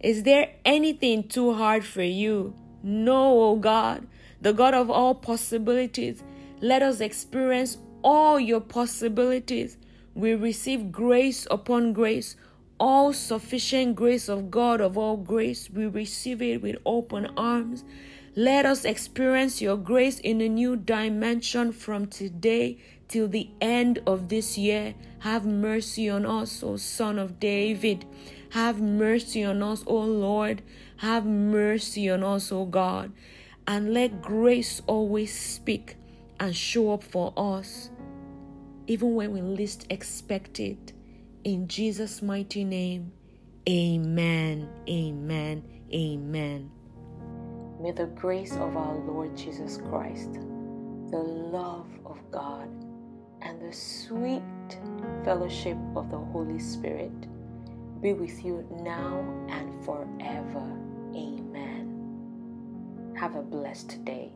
is there anything too hard for you? No, O God, the God of all possibilities. Let us experience all your possibilities. We receive grace upon grace, all sufficient grace of God of all grace. We receive it with open arms. Let us experience your grace in a new dimension from today till the end of this year. Have mercy on us, O Son of David. Have mercy on us, O Lord. Have mercy on us, O God. And let grace always speak and show up for us, even when we least expect it. In Jesus' mighty name, amen, amen, amen. May the grace of our Lord Jesus Christ, the love of God, and the sweet fellowship of the Holy Spirit be with you now and forever. Amen. Have a blessed day.